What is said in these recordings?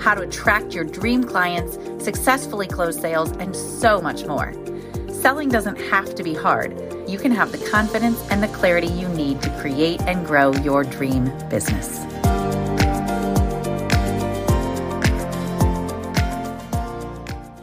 how to attract your dream clients, successfully close sales, and so much more selling doesn't have to be hard. You can have the confidence and the clarity you need to create and grow your dream business.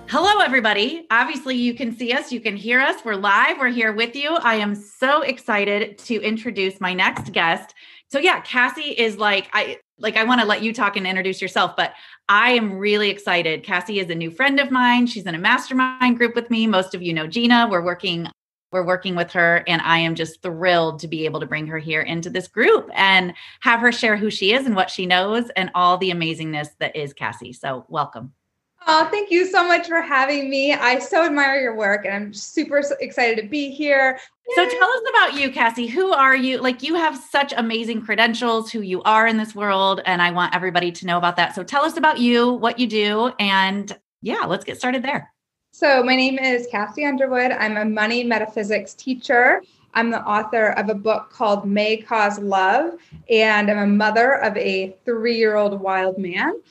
Hello, everybody. Obviously, you can see us, you can hear us. We're live, we're here with you. I am so excited to introduce my next guest. So, yeah, Kassi is like, I like, I want to let you talk and introduce yourself, but I am really excited. Kassi is a new friend of mine. She's in a mastermind group with me. Most of you know Gina. We're working we're working with her and I am just thrilled to be able to bring her here into this group and have her share who she is and what she knows and all the amazingness that is Kassi. So, welcome. Oh, thank you so much for having me. I so admire your work and I'm super excited to be here. So tell us about you, Kassi. Who are you? Like you have such amazing credentials, who you are in this world, and I want everybody to know about that. So tell us about you, what you do, and yeah, let's get started there. So my name is Kassi Underwood. I'm a money metaphysics teacher. I'm the author of a book called May Cause Love, and I'm a mother of a three-year-old wild man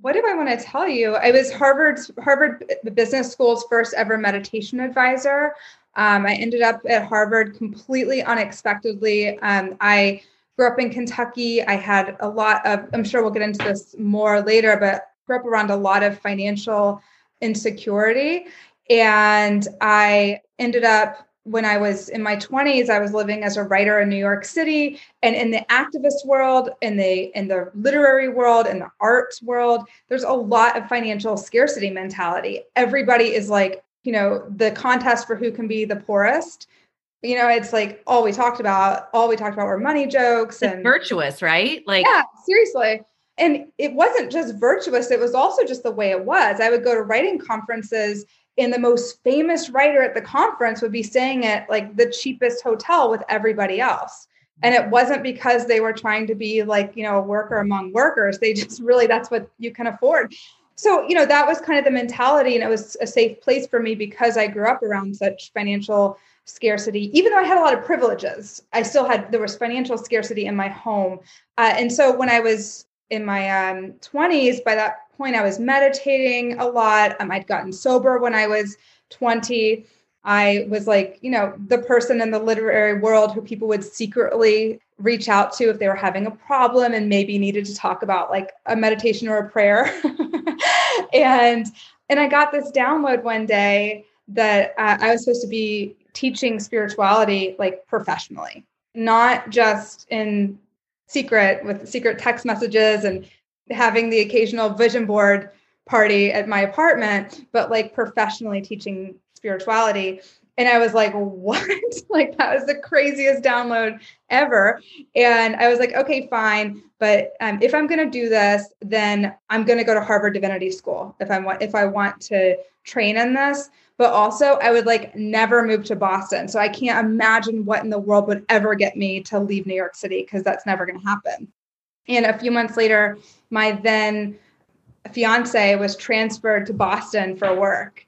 what do I want to tell you? I was Harvard's Harvard Business School's first ever meditation advisor. Um, I ended up at Harvard completely unexpectedly. Um, I grew up in Kentucky. I had a lot of, I'm sure we'll get into this more later, but grew up around a lot of financial insecurity. And I ended up when I was in my 20s, I was living as a writer in New York City and in the activist world, in the in the literary world, in the arts world, there's a lot of financial scarcity mentality. Everybody is like, you know, the contest for who can be the poorest. You know, it's like all we talked about, all we talked about were money jokes and virtuous, right? Like Yeah, seriously. And it wasn't just virtuous, it was also just the way it was. I would go to writing conferences and the most famous writer at the conference would be staying at like the cheapest hotel with everybody else. And it wasn't because they were trying to be like you know a worker among workers. They just really that's what you can afford. So you know that was kind of the mentality and it was a safe place for me because i grew up around such financial scarcity. Even though i had a lot of privileges i still had there was financial scarcity in my home. Uh, and so when i was in my um, 20s by that point, I was meditating a lot. Um, I'd gotten sober when I was 20. I was like, you know, the person in the literary world who people would secretly reach out to if they were having a problem and maybe needed to talk about like a meditation or a prayer. and and I got this download one day that uh, I was supposed to be teaching spirituality like professionally, not just in secret with secret text messages and having the occasional vision board party at my apartment, but like professionally teaching spirituality. And I was like, what? like, that was the craziest download ever. And I was like, okay, fine. But um, if I'm going to do this, then I'm going to go to Harvard Divinity School if I want if I want to train in this. But also, I would like never move to Boston. So I can't imagine what in the world would ever get me to leave New York City because that's never going to happen. And a few months later, my then fiance was transferred to Boston for work.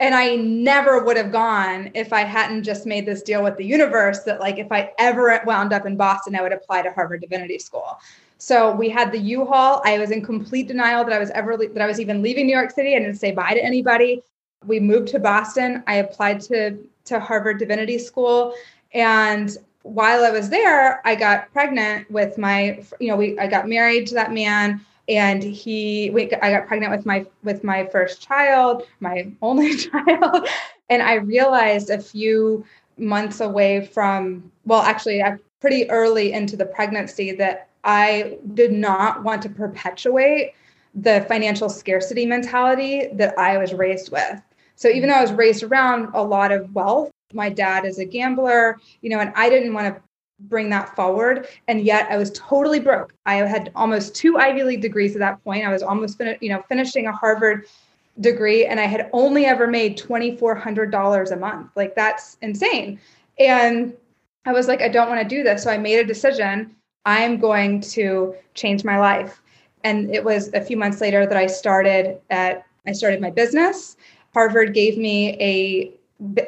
And I never would have gone if I hadn't just made this deal with the universe that, like, if I ever wound up in Boston, I would apply to Harvard Divinity School. So we had the U-Haul. I was in complete denial that I was ever that I was even leaving New York City. I didn't say bye to anybody. We moved to Boston. I applied to to Harvard Divinity School, and while I was there, I got pregnant with my, you know, we I got married to that man, and he, we, I got pregnant with my with my first child, my only child, and I realized a few months away from, well, actually, I pretty early into the pregnancy that I did not want to perpetuate the financial scarcity mentality that I was raised with. So even though I was raised around a lot of wealth, my dad is a gambler, you know, and I didn't want to bring that forward. And yet I was totally broke. I had almost two Ivy League degrees at that point. I was almost fin- you know, finishing a Harvard degree and I had only ever made $2,400 a month. Like that's insane. And I was like, I don't want to do this. So I made a decision. I'm going to change my life. And it was a few months later that I started at I started my business. Harvard gave me a,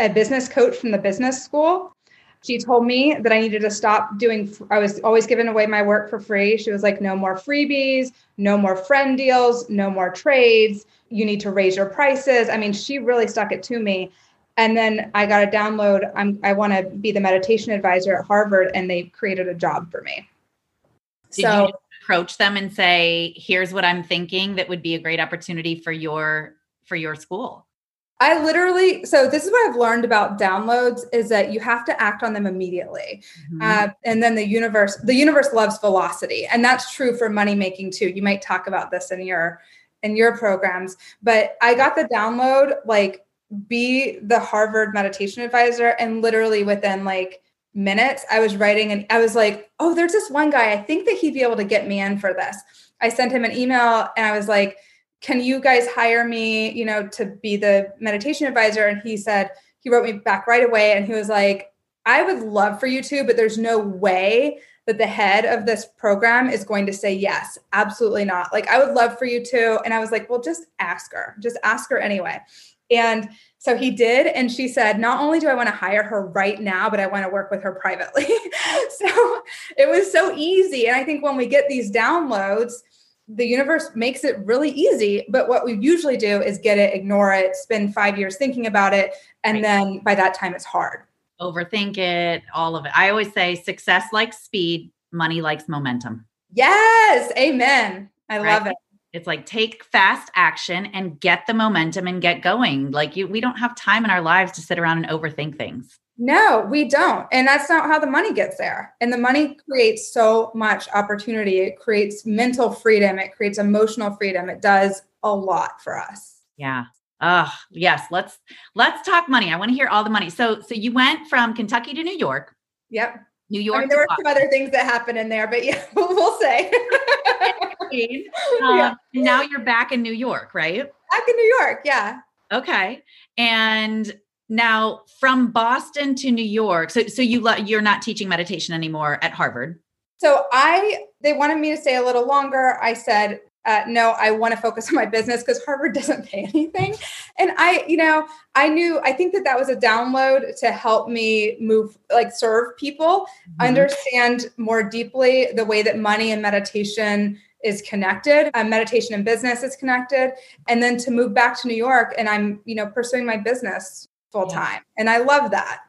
a business coach from the business school. She told me that I needed to stop doing, I was always giving away my work for free. She was like, no more freebies, no more friend deals, no more trades. You need to raise your prices. I mean, she really stuck it to me. And then I got a download. I'm, I want to be the meditation advisor at Harvard, and they created a job for me. Did so, approach them and say, here's what I'm thinking that would be a great opportunity for your for your school? I literally, so this is what I've learned about downloads is that you have to act on them immediately. Mm-hmm. Uh, and then the universe, the universe loves velocity. And that's true for money making too. You might talk about this in your, in your programs, but I got the download, like be the Harvard meditation advisor. And literally within like minutes, I was writing and I was like, oh, there's this one guy. I think that he'd be able to get me in for this. I sent him an email and I was like, can you guys hire me, you know, to be the meditation advisor? And he said, he wrote me back right away and he was like, I would love for you to, but there's no way that the head of this program is going to say yes. Absolutely not. Like, I would love for you to. And I was like, well, just ask her, just ask her anyway. And so he did. And she said, Not only do I want to hire her right now, but I want to work with her privately. so it was so easy. And I think when we get these downloads, the universe makes it really easy. But what we usually do is get it, ignore it, spend five years thinking about it. And right. then by that time, it's hard. Overthink it, all of it. I always say success likes speed, money likes momentum. Yes. Amen. I right? love it. It's like take fast action and get the momentum and get going. Like you, we don't have time in our lives to sit around and overthink things. No, we don't. And that's not how the money gets there. And the money creates so much opportunity. It creates mental freedom, it creates emotional freedom. It does a lot for us. Yeah. Oh, yes. Let's let's talk money. I want to hear all the money. So so you went from Kentucky to New York. Yep. New York. I mean, there were some other things that happened in there, but yeah, we'll say. um, yeah. Now you're back in New York, right? Back in New York, yeah. Okay. And now from Boston to New York, so so you you're not teaching meditation anymore at Harvard. So I they wanted me to stay a little longer. I said uh, no, I want to focus on my business because Harvard doesn't pay anything. And I, you know, I knew, I think that that was a download to help me move, like serve people, mm-hmm. understand more deeply the way that money and meditation is connected um, meditation and business is connected and then to move back to new york and i'm you know pursuing my business full time yeah. and i love that.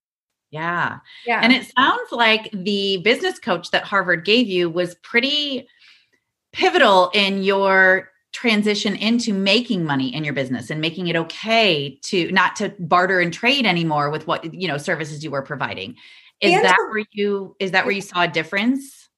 Yeah. Yeah. And it sounds like the business coach that harvard gave you was pretty pivotal in your transition into making money in your business and making it okay to not to barter and trade anymore with what you know services you were providing. Is and that where you is that where you saw a difference?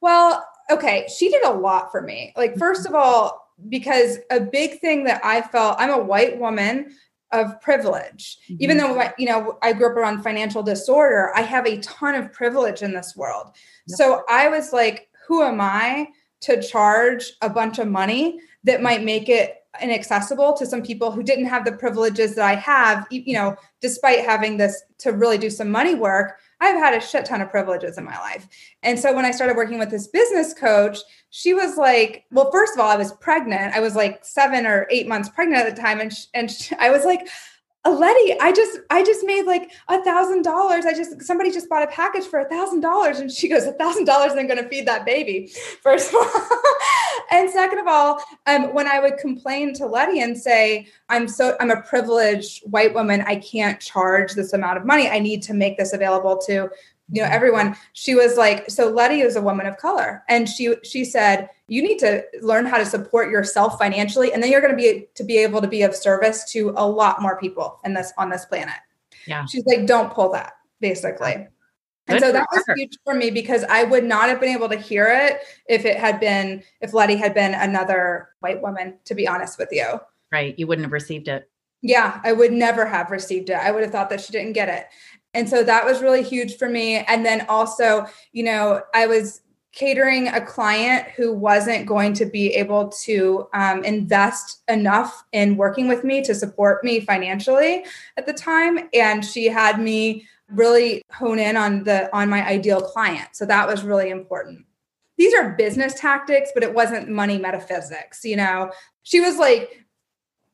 Well okay she did a lot for me. Like first mm-hmm. of all because a big thing that i felt i'm a white woman of privilege mm-hmm. even though you know i grew up around financial disorder i have a ton of privilege in this world yep. so i was like who am i to charge a bunch of money that might make it inaccessible to some people who didn't have the privileges that I have, you know, despite having this to really do some money work. I've had a shit ton of privileges in my life. And so when I started working with this business coach, she was like, well, first of all, I was pregnant. I was like seven or eight months pregnant at the time. And, and I was like, Letty, I just I just made like a thousand dollars. I just somebody just bought a package for a thousand dollars, and she goes, a thousand dollars isn't going to feed that baby. First of all, and second of all, um, when I would complain to Letty and say, I'm so I'm a privileged white woman, I can't charge this amount of money. I need to make this available to you know mm-hmm. everyone she was like so letty is a woman of color and she she said you need to learn how to support yourself financially and then you're going to be to be able to be of service to a lot more people in this on this planet yeah she's like don't pull that basically and so that was huge for me because I would not have been able to hear it if it had been if Letty had been another white woman, to be honest with you. Right. You wouldn't have received it. Yeah, I would never have received it. I would have thought that she didn't get it. And so that was really huge for me. And then also, you know, I was catering a client who wasn't going to be able to um, invest enough in working with me to support me financially at the time. And she had me really hone in on the on my ideal client. So that was really important. These are business tactics but it wasn't money metaphysics you know? She was like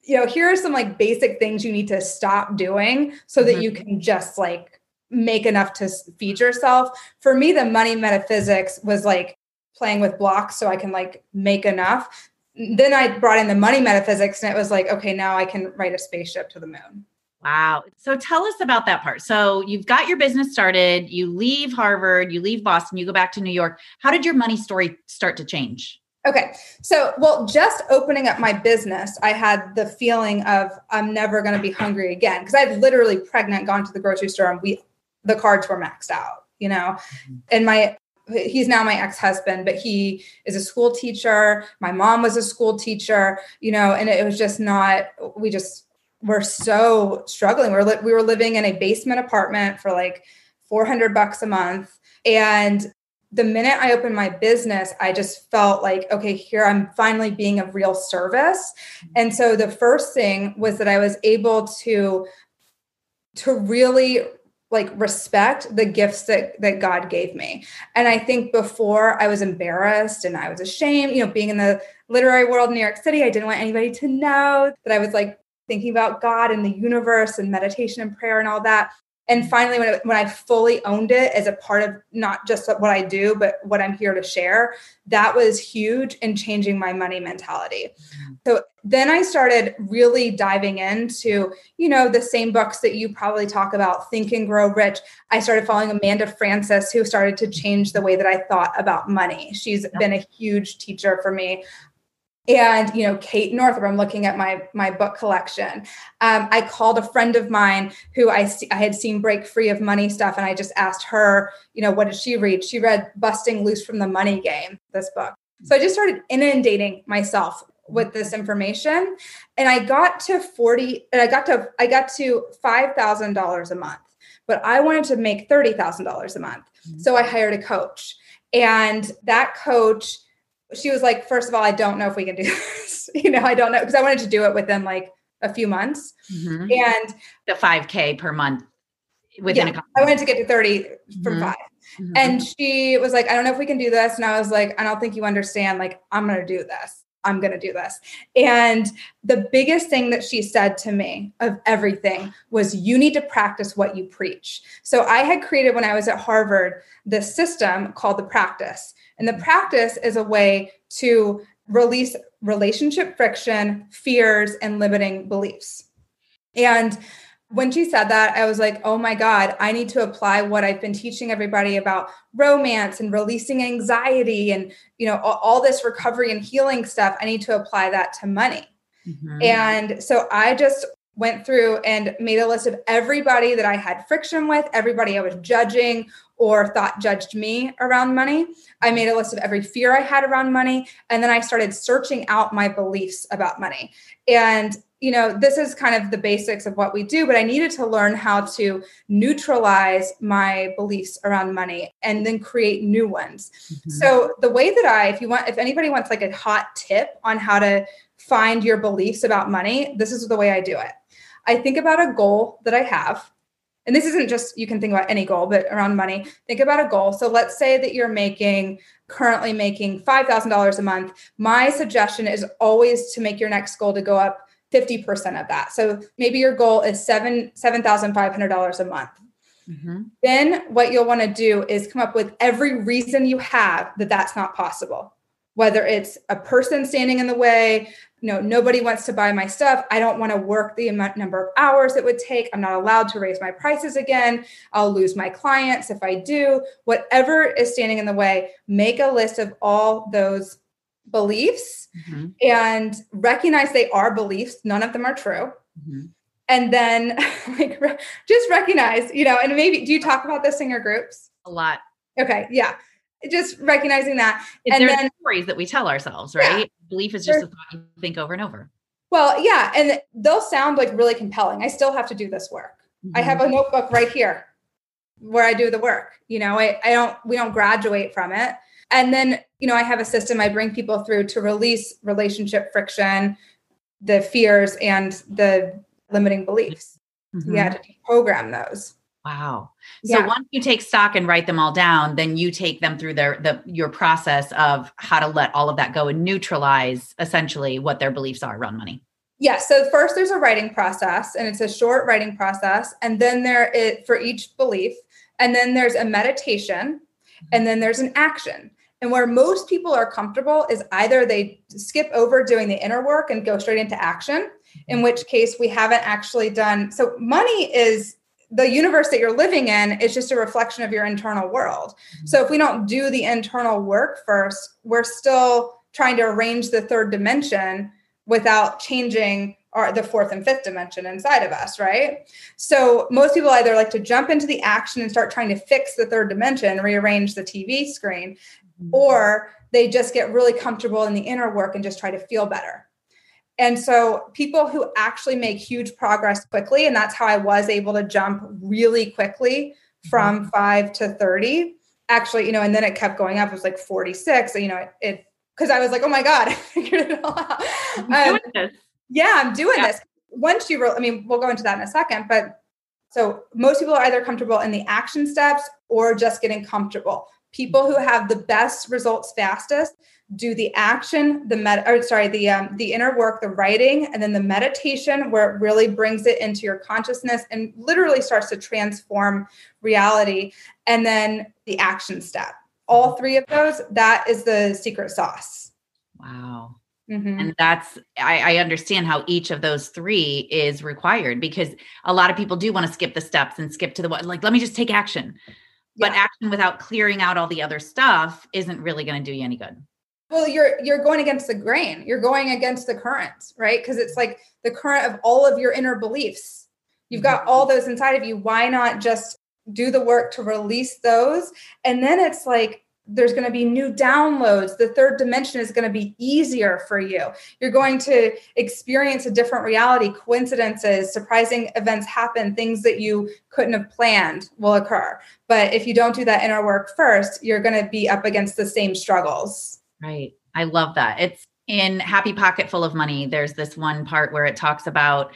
you know here are some like basic things you need to stop doing so that mm-hmm. you can just like make enough to feed yourself. For me, the money metaphysics was like playing with blocks so I can like make enough. Then I brought in the money metaphysics and it was like, okay, now I can write a spaceship to the moon. Wow. So tell us about that part. So you've got your business started, you leave Harvard, you leave Boston, you go back to New York. How did your money story start to change? Okay. So, well, just opening up my business, I had the feeling of I'm never going to be hungry again because I'd literally pregnant gone to the grocery store and we the cards were maxed out, you know. Mm-hmm. And my he's now my ex-husband but he is a school teacher my mom was a school teacher you know and it was just not we just were so struggling we were, li- we were living in a basement apartment for like 400 bucks a month and the minute i opened my business i just felt like okay here i'm finally being of real service and so the first thing was that i was able to to really like respect the gifts that that God gave me. And I think before I was embarrassed and I was ashamed, you know, being in the literary world in New York City, I didn't want anybody to know that I was like thinking about God and the universe and meditation and prayer and all that and finally when, it, when i fully owned it as a part of not just what i do but what i'm here to share that was huge in changing my money mentality. Mm-hmm. so then i started really diving into you know the same books that you probably talk about think and grow rich. I started following amanda frances who started to change the way that i thought about money. She's been a huge teacher for me and you know kate northrup i'm looking at my my book collection um, i called a friend of mine who I, I had seen break free of money stuff and i just asked her you know what did she read? She read busting loose from the money game this book. So i just started inundating myself with this information and i got to 40 and i got to i got to $5000 a month but i wanted to make $30000 a month. Mm-hmm. so i hired a coach and that coach she was like, first of all, I don't know if we can do this. you know, I don't know because I wanted to do it within like a few months. Mm-hmm. And the 5K per month within yeah, a I wanted to get to 30 mm-hmm. from 5 mm-hmm. And she was like, I don't know if we can do this. And I was like, I don't think you understand. Like, I'm going to do this. I'm going to do this. And the biggest thing that she said to me of everything was, you need to practice what you preach. So I had created when I was at Harvard this system called the practice. And the practice is a way to release relationship friction, fears, and limiting beliefs. And when she said that, I was like, oh my God, I need to apply what I've been teaching everybody about romance and releasing anxiety and, you know, all, all this recovery and healing stuff. I need to apply that to money. Mm-hmm. And so I just went through and made a list of everybody that I had friction with, everybody I was judging or thought judged me around money. I made a list of every fear I had around money. And then I started searching out my beliefs about money. And, you know, this is kind of the basics of what we do, but I needed to learn how to neutralize my beliefs around money and then create new ones. Mm-hmm. So, the way that I, if you want, if anybody wants like a hot tip on how to find your beliefs about money, this is the way I do it. I think about a goal that I have. And this isn't just you can think about any goal, but around money, think about a goal. So let's say that you're making currently making $5,000 a month. My suggestion is always to make your next goal to go up 50% of that. So maybe your goal is seven $7,500 a month. Mm-hmm. Then what you'll want to do is come up with every reason you have that that's not possible whether it's a person standing in the way you know nobody wants to buy my stuff i don't want to work the amount number of hours it would take i'm not allowed to raise my prices again i'll lose my clients if i do whatever is standing in the way make a list of all those beliefs mm-hmm. and recognize they are beliefs none of them are true mm-hmm. and then like just recognize you know and maybe do you talk about this in your groups a lot okay yeah just recognizing that. and then stories that we tell ourselves, right? Yeah, Belief is just a thought you think over and over. Well, yeah. And they'll sound like really compelling. I still have to do this work. Mm-hmm. I have a notebook right here where I do the work. You know, I, I don't, we don't graduate from it. And then, you know, I have a system I bring people through to release relationship friction, the fears, and the limiting beliefs. Mm-hmm. Yeah, to program those. Wow. So yeah. once you take stock and write them all down, then you take them through their the your process of how to let all of that go and neutralize essentially what their beliefs are around money. Yeah. So first there's a writing process and it's a short writing process. And then there is for each belief. And then there's a meditation and then there's an action. And where most people are comfortable is either they skip over doing the inner work and go straight into action, in which case we haven't actually done. So money is the universe that you're living in is just a reflection of your internal world. So if we don't do the internal work first, we're still trying to arrange the third dimension without changing our the fourth and fifth dimension inside of us, right? So most people either like to jump into the action and start trying to fix the third dimension, rearrange the TV screen. Or they just get really comfortable in the inner work and just try to feel better. And so people who actually make huge progress quickly, and that's how I was able to jump really quickly from mm-hmm. five to 30. Actually, you know, and then it kept going up. It was like 46. So, you know, it because I was like, oh my God, I figured it all out. Um, yeah, I'm doing yeah. this. Once you, re- I mean, we'll go into that in a second, but so most people are either comfortable in the action steps or just getting comfortable. People who have the best results fastest do the action, the med, or sorry, the um, the inner work, the writing, and then the meditation, where it really brings it into your consciousness and literally starts to transform reality. And then the action step. All three of those, that is the secret sauce. Wow. Mm-hmm. And that's, I, I, understand how each of those three is required because a lot of people do want to skip the steps and skip to the one, like, let me just take action. Yeah. But action without clearing out all the other stuff isn't really going to do you any good. Well, you're you're going against the grain. You're going against the current, right? Because it's like the current of all of your inner beliefs. You've got all those inside of you. Why not just do the work to release those? And then it's like there's going to be new downloads. The third dimension is going to be easier for you. You're going to experience a different reality. Coincidences, surprising events happen, things that you couldn't have planned will occur. But if you don't do that inner work first, you're going to be up against the same struggles. Right. I love that. It's in Happy Pocket Full of Money. There's this one part where it talks about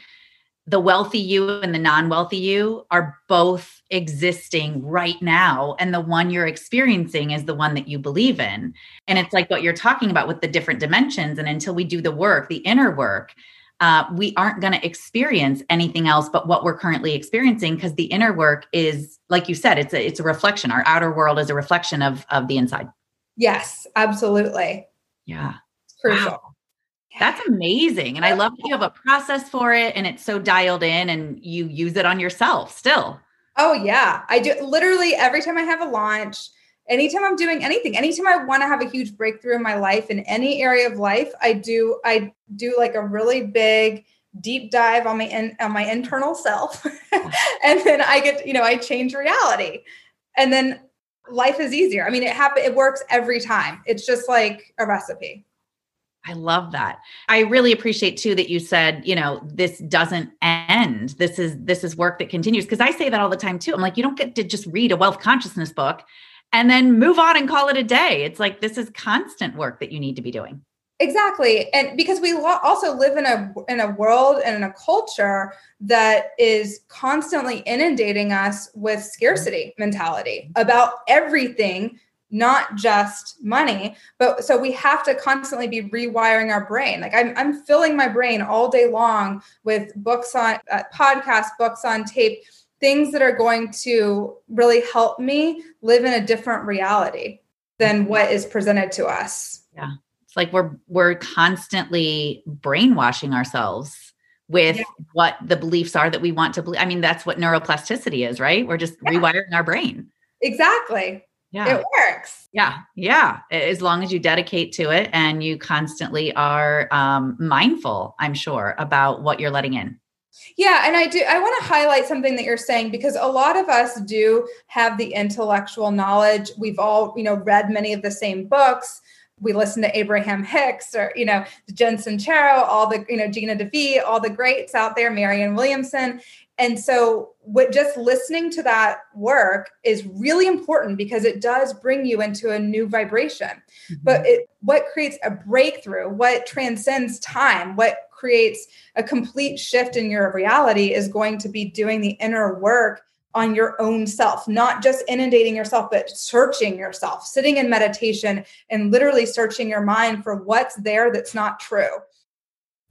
the wealthy you and the non-wealthy you are both existing right now and the one you're experiencing is the one that you believe in. And it's like what you're talking about with the different dimensions and until we do the work the inner work uh, we aren't going to experience anything else but what we're currently experiencing because the inner work is like you said it's a it's a reflection. Our outer world is a reflection of of the inside. Yes absolutely. Yeah. It's crucial wow. That's amazing. And I love that you have a process for it and it's so dialed in and you use it on yourself still. Oh, yeah. I do literally every time I have a launch, anytime I'm doing anything, anytime I want to have a huge breakthrough in my life in any area of life, I do, I do like a really big, deep dive on my in, on my internal self and then i get you know i change reality and then life is easier i mean it happen it works every time it's just like a recipe I love that. I really appreciate too that you said, you know, this doesn't end. This is this is work that continues because I say that all the time too. I'm like, you don't get to just read a wealth consciousness book and then move on and call it a day. It's like this is constant work that you need to be doing. Exactly. And because we also live in a in a world and in a culture that is constantly inundating us with scarcity mentality about everything not just money but so we have to constantly be rewiring our brain. Like i'm, I'm filling my brain all day long with books on uh, podcast books on tape things that are going to really help me live in a different reality than what is presented to us. Yeah. It's like we're we're constantly brainwashing ourselves with yeah. what the beliefs are that we want to believe i mean that's what neuroplasticity is right? We're just yeah. rewiring our brain. Exactly yeah. It works. Yeah. Yeah. As long as you dedicate to it and you constantly are um, mindful, I'm sure, about what you're letting in. Yeah, and I do I want to highlight something that you're saying because a lot of us do have the intellectual knowledge. We've all, you know, read many of the same books, we listen to Abraham Hicks or, you know, Jen Sincero, all the, you know, Gina DeVee, all the greats out there, Marianne Williamson. And so what just listening to that work is really important because it does bring you into a new vibration. Mm-hmm. But it what creates a breakthrough, what transcends time, what creates a complete shift in your reality is going to be doing the inner work on your own self, not just inundating yourself, but searching yourself, sitting in meditation and literally searching your mind for what's there that's not true.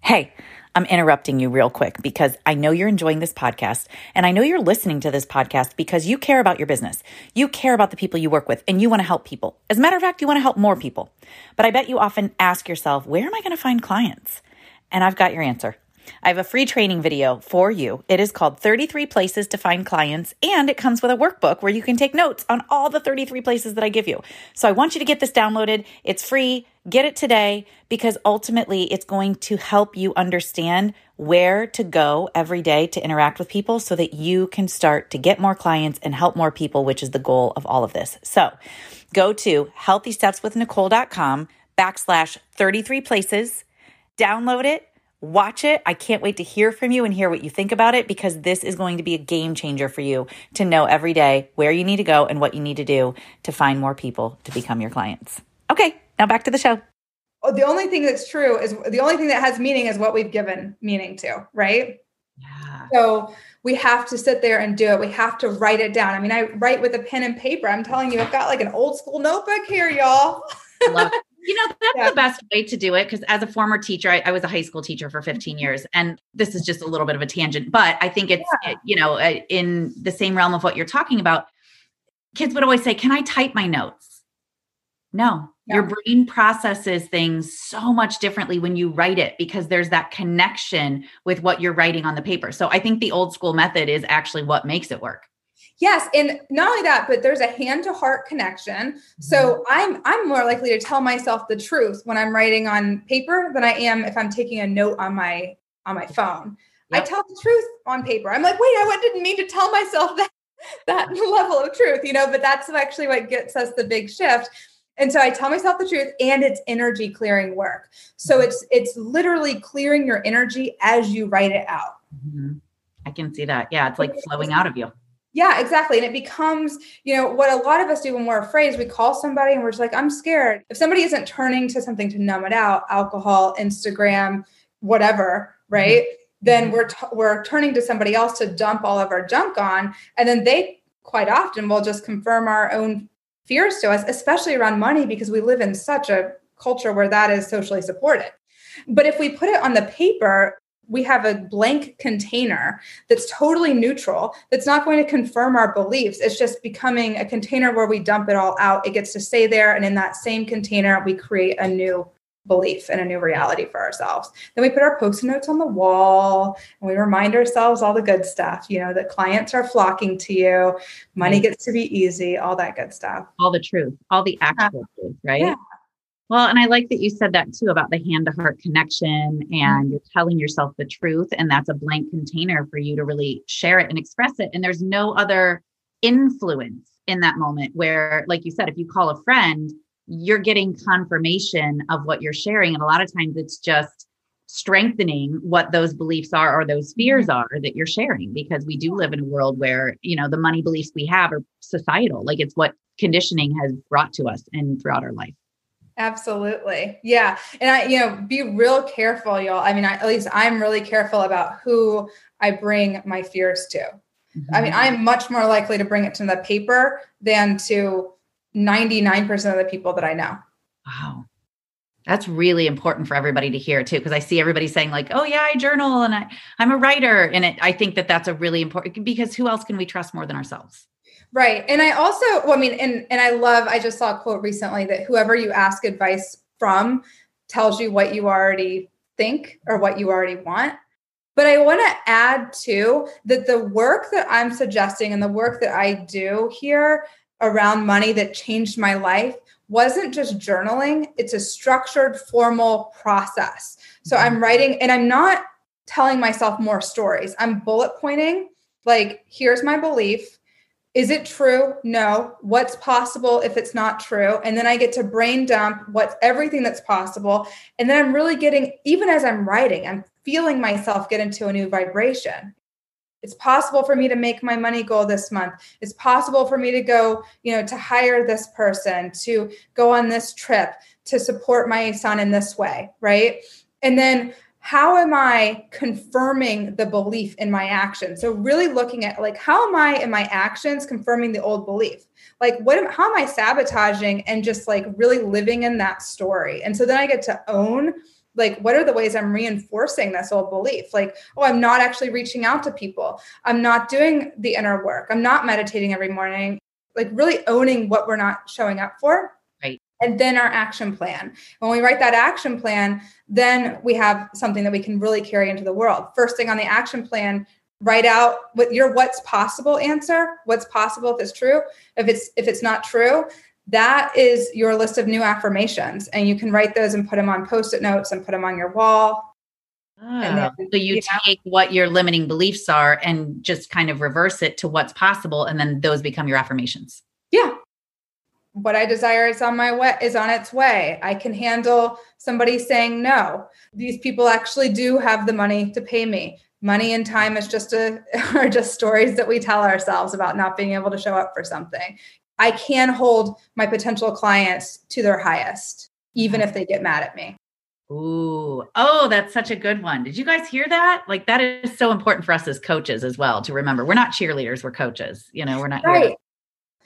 Hey, I'm interrupting you real quick because I know you're enjoying this podcast and I know you're listening to this podcast because you care about your business. You care about the people you work with and you want to help people. As a matter of fact, you want to help more people. But I bet you often ask yourself, where am I going to find clients? And I've got your answer. I have a free training video for you. It is called 33 Places to Find Clients, and it comes with a workbook where you can take notes on all the 33 places that I give you. So I want you to get this downloaded. It's free. Get it today because ultimately it's going to help you understand where to go every day to interact with people so that you can start to get more clients and help more people, which is the goal of all of this. So go to healthystepswithnicole.com backslash 33 places, download it Watch it. I can't wait to hear from you and hear what you think about it because this is going to be a game changer for you to know every day where you need to go and what you need to do to find more people to become your clients. Okay, now back to the show. Oh, the only thing that's true is the only thing that has meaning is what we've given meaning to, right? Yeah. So we have to sit there and do it. We have to write it down. I mean, I write with a pen and paper. I'm telling you, I've got like an old school notebook here, y'all. Love You know, that's yeah. the best way to do it because as a former teacher, I, I, was a high school teacher for 15 years. And this is just a little bit of a tangent, but I think it's, yeah. you know, uh, in the same realm of what you're talking about. Kids would always say, Can I type my notes? No, yeah. your brain processes things so much differently when you write it because there's that connection with what you're writing on the paper. So I think the old school method is actually what makes it work. Yes, and not only that, but there's a hand to heart connection. So mm-hmm. I'm I'm more likely to tell myself the truth when I'm writing on paper than I am if I'm taking a note on my on my phone. Yep. I tell the truth on paper. I'm like, wait, I didn't mean to tell myself that that level of truth, you know, but that's actually what gets us the big shift. And so I tell myself the truth and it's energy clearing work. So mm-hmm. it's it's literally clearing your energy as you write it out. Mm-hmm. I can see that. Yeah, it's like flowing out of you. Yeah, exactly. And it becomes, you know, what a lot of us do when we're afraid is we call somebody and we're just like, I'm scared. If somebody isn't turning to something to numb it out, alcohol, Instagram, whatever, right? Mm-hmm. Then we're t- we're turning to somebody else to dump all of our junk on, and then they quite often will just confirm our own fears to us, especially around money, because we live in such a culture where that is socially supported. But if we put it on the paper, we have a blank container that's totally neutral that's not going to confirm our beliefs it's just becoming a container where we dump it all out it gets to stay there and in that same container we create a new belief and a new reality for ourselves then we put our post-it notes on the wall and we remind ourselves all the good stuff you know that clients are flocking to you money gets to be easy all that good stuff all the truth all the actual yeah. truth right yeah. Well, and I like that you said that too about the hand to heart connection and mm-hmm. you're telling yourself the truth. And that's a blank container for you to really share it and express it. And there's no other influence in that moment where, like you said, if you call a friend, you're getting confirmation of what you're sharing. And a lot of times it's just strengthening what those beliefs are or those fears mm-hmm. are that you're sharing because we do live in a world where, you know, the money beliefs we have are societal. Like it's what conditioning has brought to us and throughout our life. Absolutely. Yeah. And I, you know, be real careful, y'all. I mean, I, at least I'm really careful about who I bring my fears to. Mm-hmm. I mean, mm-hmm. I'm much more likely to bring it to the paper than to 99% of the people that I know. Wow. That's really important for everybody to hear too, because I see everybody saying like, "Oh yeah, I journal and I I'm a writer," and it, I think that that's a really important because who else can we trust more than ourselves? Right. And I also, well, I mean, and and I love, I just saw a quote recently that whoever you ask advice from tells you what you already think or what you already want. But I want to add too that the work that I'm suggesting and the work that I do here around money that changed my life wasn't just journaling, it's a structured, formal process. So mm-hmm. I'm writing and I'm not telling myself more stories. I'm bullet pointing like, here's my belief is it true? No. What's possible if it's not true? And then I get to brain dump what's everything that's possible. And then I'm really getting, even as I'm writing, I'm feeling myself get into a new vibration. It's possible for me to make my money goal this month. It's possible for me to go, you know, to hire this person, to go on this trip, to support my son in this way, right? And then how am I confirming the belief in my action? So really looking at like how am I in my actions confirming the old belief? Like what am, how am I sabotaging and just like really living in that story? And so then I get to own like what are the ways I'm reinforcing this old belief? Like oh I'm not actually reaching out to people. I'm not doing the inner work. I'm not meditating every morning. Like really owning what we're not showing up for Right. and then our action plan. When we write that action plan, then we have something that we can really carry into the world. First thing on the action plan, write out what your what's possible answer. What's possible if it's true. If it's if it's not true, that is your list of new affirmations, and you can write those and put them on post-it notes and put them on your wall. Oh, then, so you, you take know, what your limiting beliefs are and just kind of reverse it to what's possible, and then those become your affirmations. Yeah, what I desire is on my way is on its way. I can handle somebody saying no. These people actually do have the money to pay me. Money and time is just a are just stories that we tell ourselves about not being able to show up for something. I can hold my potential clients to their highest, even if they get mad at me. Ooh, oh, that's such a good one. Did you guys hear that? Like that is so important for us as coaches as well to remember. We're not cheerleaders, we're coaches. You know, we're not right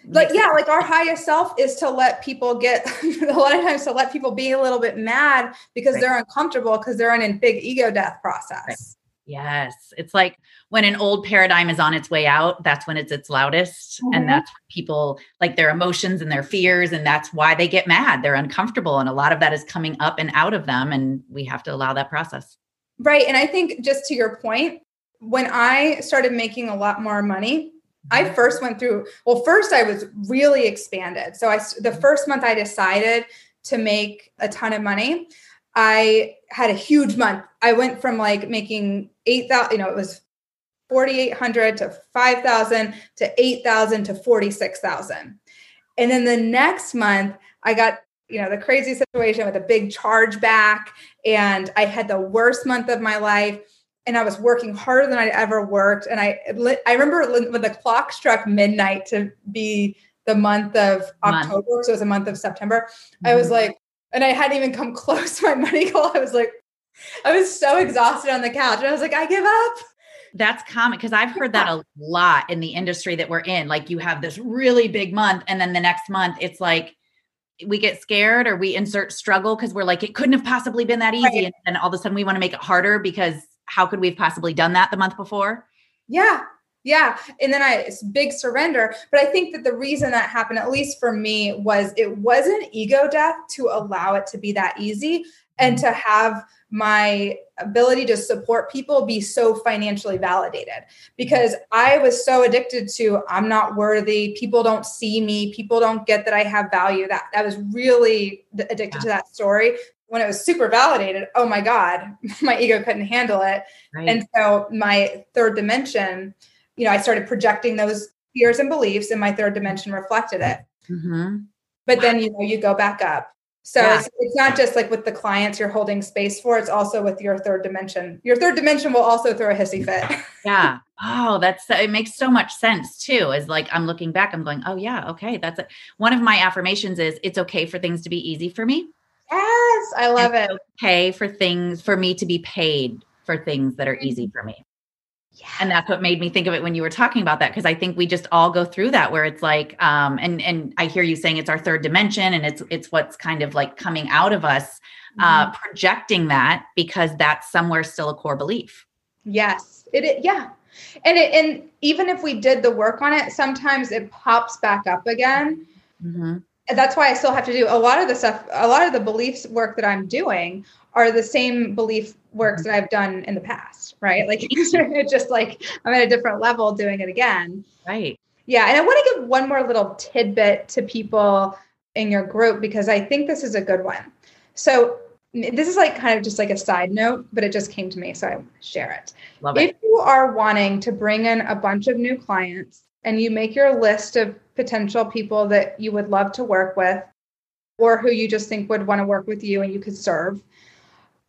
like yeah like our highest self is to let people get a lot of times to let people be a little bit mad because right. they're uncomfortable because they're in a big ego death process. Yes it's like when an old paradigm is on its way out that's when it's its loudest mm-hmm. and that's people like their emotions and their fears and that's why they get mad they're uncomfortable and a lot of that is coming up and out of them and we have to allow that process right and i think just to your point when i started making a lot more money I mm-hmm. first went through, well, first I was really expanded. So I, the first month I decided to make a ton of money, I had a huge month. I went from like making 8,000, you know, it was 4,800 to 5,000 to 8,000 to 46,000. And then the next month I got, you know, the crazy situation with a big charge back and I had the worst month of my life and I was working harder than I'd ever worked. And I I remember when the clock struck midnight to be the month of October, month. so it was a month of September. Mm-hmm. I was mm-hmm. like, and I hadn't even come close to my money goal. I was like, I was so exhausted on the couch. And I was like, I give up. That's common because I've heard that a lot in the industry that we're in. Like you have this really big month, and then the next month it's like we get scared or we insert struggle because we're like, it couldn't have possibly been that easy. Right. And then all of a sudden we want to make it harder because how could we have possibly done that the month before? Yeah. Yeah. And then I it's big surrender. But I think that the reason that happened, at least for me, was it wasn't ego death to allow it to be that easy and mm-hmm. to have my ability to support people be so financially validated because I was so addicted to I'm not worthy, people don't see me, people don't get that I have value. That that was really addicted yeah. to that story when it was super validated, oh my God, my ego couldn't handle it. Right. And so my third dimension, you know, I started projecting those fears and beliefs, and my third dimension reflected it. Mm-hmm. But then, you know, you go back up. So yeah. it's, it's not just like with the clients you're holding space for, it's also with your third dimension. Your third dimension will also throw a hissy fit. yeah. Oh, that's it makes so much sense too. Is like I'm looking back, I'm going, oh yeah, okay. That's it. One of my affirmations is it's okay for things to be easy for me. Yes, I love it's it. Okay for things for me to be paid for things that are easy mm-hmm. for me. Yes. And that's what made me think of it when you were talking about that because I think we just all go through that where it's like um and and I hear you saying it's our third dimension and it's it's what's kind of like coming out of us uh, mm-hmm. projecting that because that's somewhere still a core belief. Yes. It, it yeah. And it, and even if we did the work on it sometimes it pops back up again. Mm-hmm that's why I still have to do a lot of the stuff, a lot of the beliefs work that I'm doing are the same belief works that I've done in the past, right? Like it's just like I'm at a different level doing it again. Right. Yeah. And I want to give one more little tidbit to people in your group because I think this is a good one. So this is like kind of just like a side note, but it just came to me. So I share it. Love it. If you are wanting to bring in a bunch of new clients and you make your list of potential people that you would love to work with or who you just think would want to work with you and you could serve.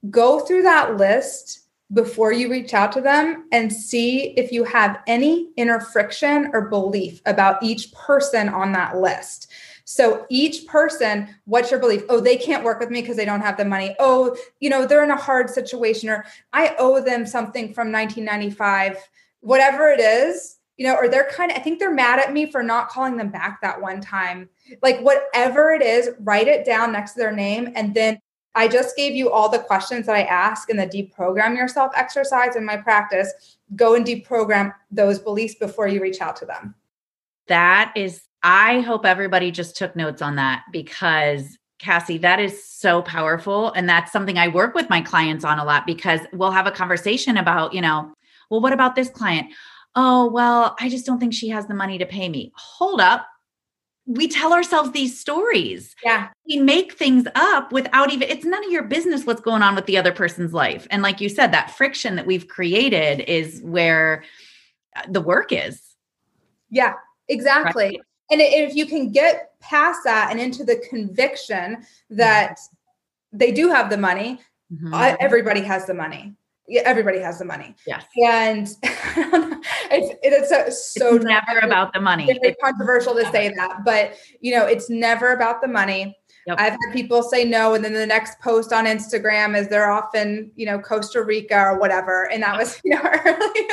Go through that list before you reach out to them and see if you have any inner friction or belief about each person on that list. So each person, what's your belief? Oh, they can't work with me because they don't have the money. Oh, you know, they're in a hard situation or I owe them something from 1995. Whatever it is, you know, or they're kind of, I think they're mad at me for not calling them back that one time. Like, whatever it is, write it down next to their name. And then I just gave you all the questions that I ask in the deprogram yourself exercise in my practice. Go and deprogram those beliefs before you reach out to them. That is, I hope everybody just took notes on that because Kassi, that is so powerful. And that's something I work with my clients on a lot because we'll have a conversation about, you know, well, what about this client? oh, well, I just don't think she has the money to pay me. Hold up. We tell ourselves these stories. Yeah. We make things up without even, it's none of your business what's going on with the other person's life. And like you said, that friction that we've created is where uh, the work is. Yeah, exactly. Right. And if you can get past that and into the conviction that they do have the money, mm-hmm. everybody has the money everybody has the money. Yes. And it's, it's so, so it's never about the money. It's controversial to say that, but you know, it's never about the money. Yep. I've had people say no, and then the next post on Instagram is they're off in, you know, Costa Rica or whatever. And that was, you know, early.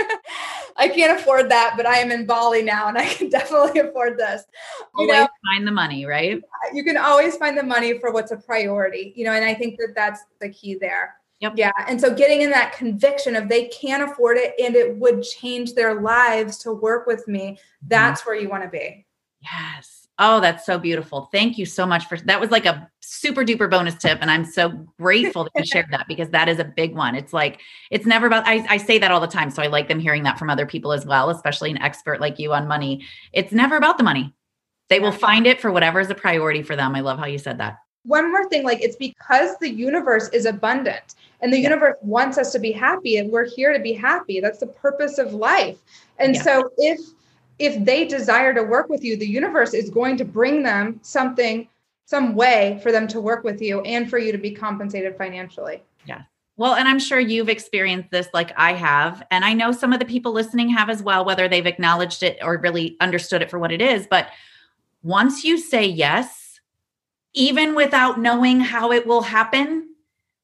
I can't afford that, but I am in Bali now and I can definitely afford this. You always know, find the money, right? You can always find the money for what's a priority, you know, and I think that that's the key there. Yep. Yeah. And so getting in that conviction of they can't afford it and it would change their lives to work with me, mm-hmm. that's where you want to be. Yes. Oh, that's so beautiful. Thank you so much for that was like a super duper bonus tip. And I'm so grateful that you shared that because that is a big one. It's like it's never about I, I say that all the time. So I like them hearing that from other people as well, especially an expert like you on money. It's never about the money. They will find it for whatever is a priority for them. I love how you said that one more thing like it's because the universe is abundant and the yeah. universe wants us to be happy and we're here to be happy that's the purpose of life and yeah. so if if they desire to work with you the universe is going to bring them something some way for them to work with you and for you to be compensated financially yeah well, and I'm sure you've experienced this like I have. And I know some of the people listening have as well, whether they've acknowledged it or really understood it for what it is. But once you say yes, even without knowing how it will happen,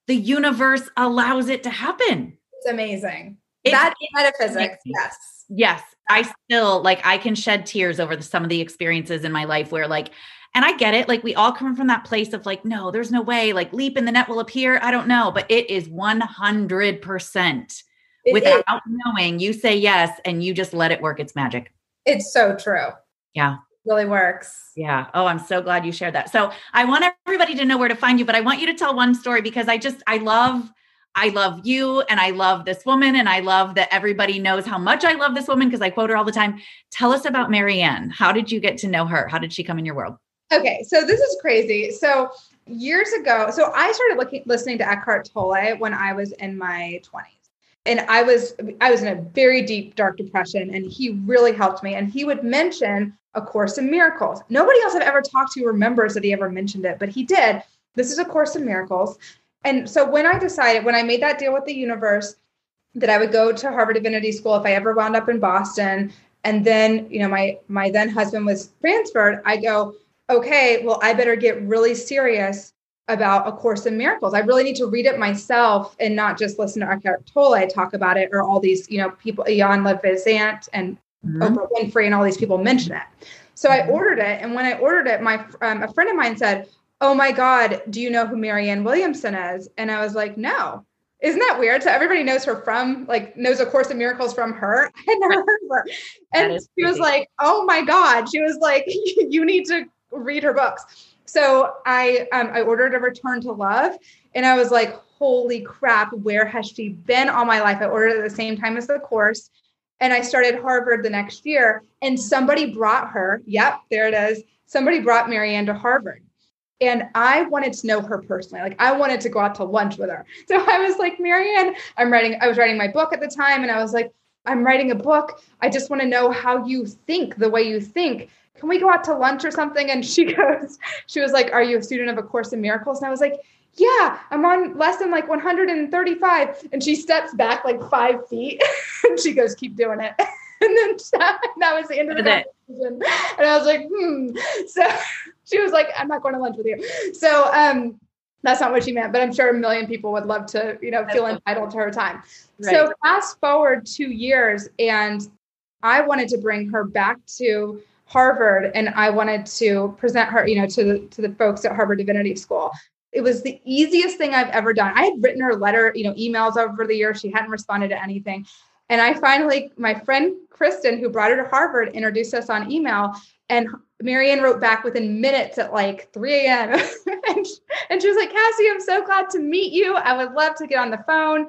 the universe allows it to happen. It's amazing. It's that metaphysics, yes. Yes. I still like I can shed tears over the, some of the experiences in my life where like and I get it like we all come from that place of like no there's no way like leap in the net will appear I don't know but it is 100% it without is. knowing you say yes and you just let it work it's magic. It's so true. Yeah really works. Yeah. Oh, I'm so glad you shared that. So I want everybody to know where to find you, but I want you to tell one story because I just, I love, I love you and I love this woman and I love that everybody knows how much I love this woman because I quote her all the time. Tell us about Marianne. How did you get to know her? How did she come in your world? Okay. So this is crazy. So years ago, so I started looking, listening to Eckhart Tolle when I was in my 20s and i was i was in a very deep dark depression and he really helped me and he would mention a Course in Miracles. Nobody else I've ever talked to remembers that he ever mentioned it, but he did. This is a Course in Miracles. And so when I decided, when I made that deal with the universe, that I would go to Harvard Divinity School if I ever wound up in Boston, and then you know my my then husband was transferred, I go, okay, well I better get really serious about A Course in Miracles. I really need to read it myself and not just listen to Eckhart Tolle talk about it or all these, you know, people, Jan Levizant and mm-hmm. Oprah Winfrey and all these people mention it. So I mm-hmm. ordered it, and when I ordered it, my um, a friend of mine said, "Oh my God, do you know who Marianne Williamson is?" And I was like, "No." Isn't that weird? So everybody knows her from like knows a Course in Miracles from her. I never heard of her, and she was like, "Oh my God!" She was like, "You need to read her books." So I um, I ordered a Return to Love, and I was like, "Holy crap! Where has she been all my life?" I ordered it at the same time as the course, and I started Harvard the next year, and somebody brought her. Yep, there it is. Somebody brought Marianne to Harvard. And I wanted to know her personally. Like I wanted to go out to lunch with her. So I was like, Marianne, I'm writing, I was writing my book at the time. And I was like, I'm writing a book. I just want to know how you think the way you think. Can we go out to lunch or something? And she goes, she was like, Are you a student of A Course in Miracles? And I was like, yeah, I'm on lesson like 135. And she steps back like five feet and she goes, keep doing it. And then that was the end of the conversation. And I was like, hmm. So she was like, I'm not going to lunch with you. So um, that's not what she meant, but I'm sure a million people would love to, you know, feel entitled to her time. Right. So fast forward two years, and I wanted to bring her back to Harvard, and I wanted to present her, you know, to the to the folks at Harvard Divinity School. It was the easiest thing I've ever done. I had written her letter, you know, emails over the years. She hadn't responded to anything. And I finally, my friend Kristen, who brought her to Harvard, introduced us on email. And Marianne wrote back within minutes at like 3 a.m. and, she was like, Kassi, I'm so glad to meet you. I would love to get on the phone.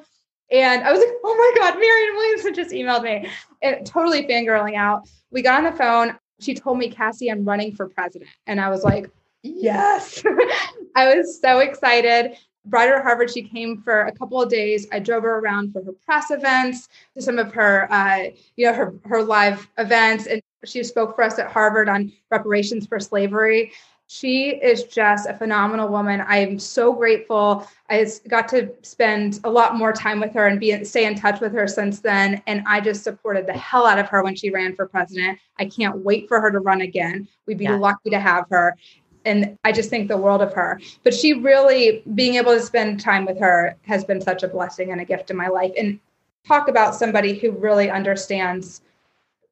And I was like, oh my God, Marianne Williamson just emailed me. And totally fangirling out. We got on the phone. She told me, Kassi, I'm running for president. And I was like, yes. I was so excited. Brought her to Harvard. She came for a couple of days. I drove her around for her press events, to some of her, uh, you know, her her live events, and she spoke for us at Harvard on reparations for slavery. She is just a phenomenal woman. I am so grateful. I got to spend a lot more time with her and be stay in touch with her since then. And I just supported the hell out of her when she ran for president. I can't wait for her to run again. We'd be yeah. lucky to have her and I just think the world of her. But she really being able to spend time with her has been such a blessing and a gift in my life. And talk about somebody who really understands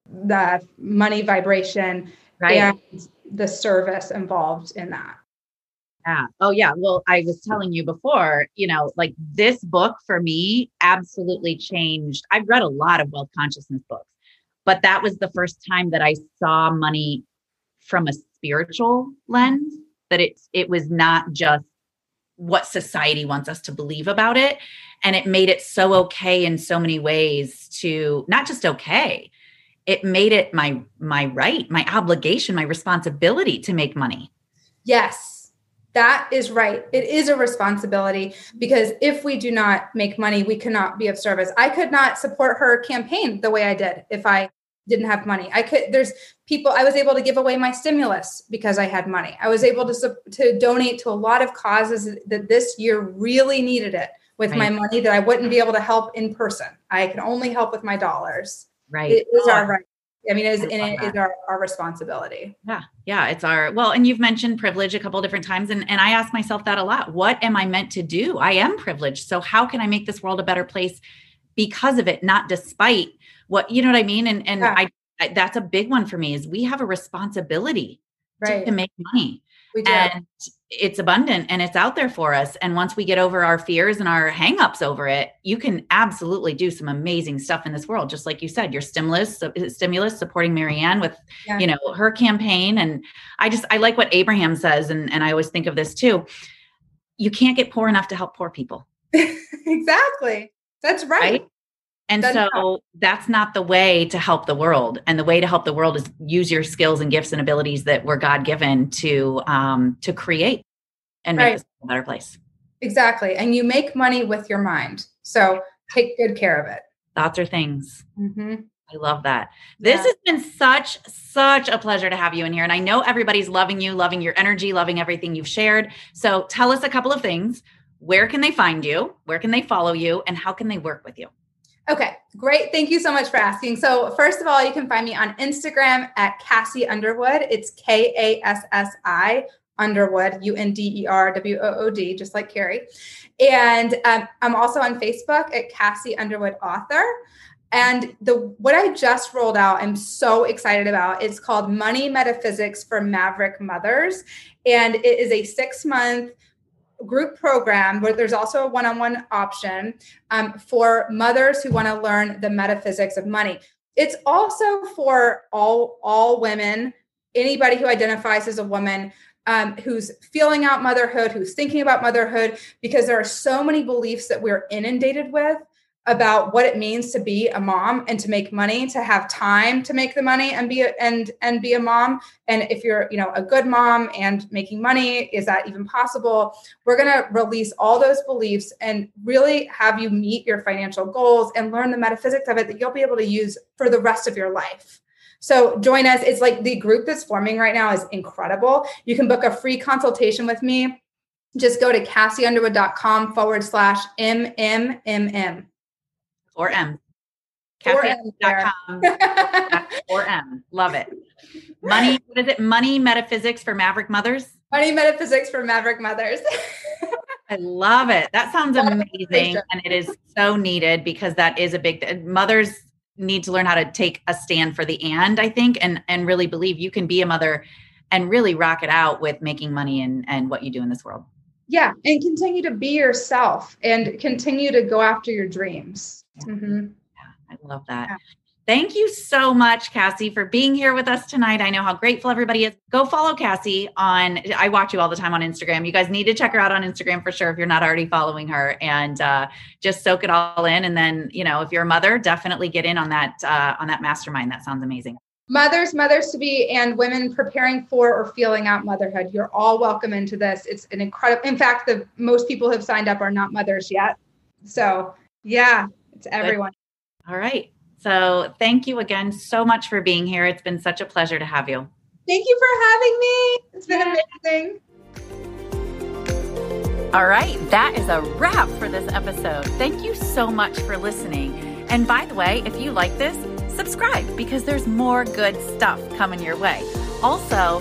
the money vibration right. and the service involved in that. Yeah. Oh, yeah. Well, I was telling you before, you know, like this book for me absolutely changed. I've read a lot of wealth consciousness books, but that was the first time that I saw money from a spiritual lens that it's it was not just what society wants us to believe about it. And it made it so okay in so many ways to not just okay it made it my my right my obligation my responsibility to make money. Yes that is right. It is a responsibility because if we do not make money we cannot be of service. I could not support her campaign the way i did if i didn't have money. I could there's people I was able to give away my stimulus because I had money. I was able to to donate to a lot of causes that this year really needed it with right. my money that I wouldn't be able to help in person. I can only help with my dollars. Right. It is oh, our right. I mean, it is, and it is our, our responsibility. Yeah. Yeah. It's our, well, and you've mentioned privilege a couple different times. And, and I ask myself that a lot. What am I meant to do? I am privileged. So how can I make this world a better place because of it, not despite what you know what i mean and and yeah. I, I, that's a big one for me is we have a responsibility right. to, to make money and it's abundant and it's out there for us and once we get over our fears and our hangups over it you can absolutely do some amazing stuff in this world just like you said your stimulus uh, stimulus supporting marianne with yeah. you know her campaign and i just i like what abraham says and, and i always think of this too you can't get poor enough to help poor people exactly that's right. right? And so that's not the way to help the world. And the way to help the world is use your skills and gifts and abilities that were God given to um, to create and make right. this a better place. Exactly. And you make money with your mind. So take good care of it. Thoughts are things. Mm-hmm. I love that. This yeah. has been such, such a pleasure to have you in here. And I know everybody's loving you, loving your energy, loving everything you've shared. So tell us a couple of things. Where can they find you? Where can they follow you? And how can they work with you? Okay, great. Thank you so much for asking. So, first of all, you can find me on Instagram at Kassi Underwood. It's K A S S I Underwood, U N D E R W O O D, just like Carrie. And um, I'm also on Facebook at Kassi Underwood Author. And the what I just rolled out, I'm so excited about. It's called Money Metaphysics for Maverick Mothers, and it is a six month group program where there's also a one-on-one option um, for mothers who want to learn the metaphysics of money. It's also for all all women anybody who identifies as a woman um, who's feeling out motherhood who's thinking about motherhood because there are so many beliefs that we're inundated with about what it means to be a mom and to make money to have time to make the money and be a, and and be a mom. And if you're you know a good mom and making money is that even possible? We're going to release all those beliefs and really have you meet your financial goals and learn the metaphysics of it that you'll be able to use for the rest of your life. So join us. It's like the group that's forming right now is incredible. You can book a free consultation with me. Just go to kassiunderwood.com forward slash mmm or M. Or M. or M. Love it. Money, what is it? Money metaphysics for Maverick Mothers? Money metaphysics for Maverick Mothers. I love it. That sounds amazing. And it is so needed because that is a big mothers need to learn how to take a stand for the and, I think, and and really believe you can be a mother and really rock it out with making money and and what you do in this world. Yeah, and continue to be yourself and continue to go after your dreams. Mm-hmm. Yeah, I love that. Yeah. Thank you so much, Kassi, for being here with us tonight. I know how grateful everybody is. Go follow Kassi on, I watch you all the time on Instagram. You guys need to check her out on Instagram for sure if you're not already following her and uh, just soak it all in. And then, you know, if you're a mother, definitely get in on that, uh, on that mastermind. That sounds amazing. Mothers, mothers to be, and women preparing for or feeling out motherhood. You're all welcome into this. It's an incredible, in fact, the most people who have signed up are not mothers yet. So yeah, to everyone. All right. So thank you again so much for being here. It's been such a pleasure to have you. Thank you for having me. It's been amazing. All right, that is a wrap for this episode. Thank you so much for listening. And by the way, if you like this, subscribe because there's more good stuff coming your way. Also,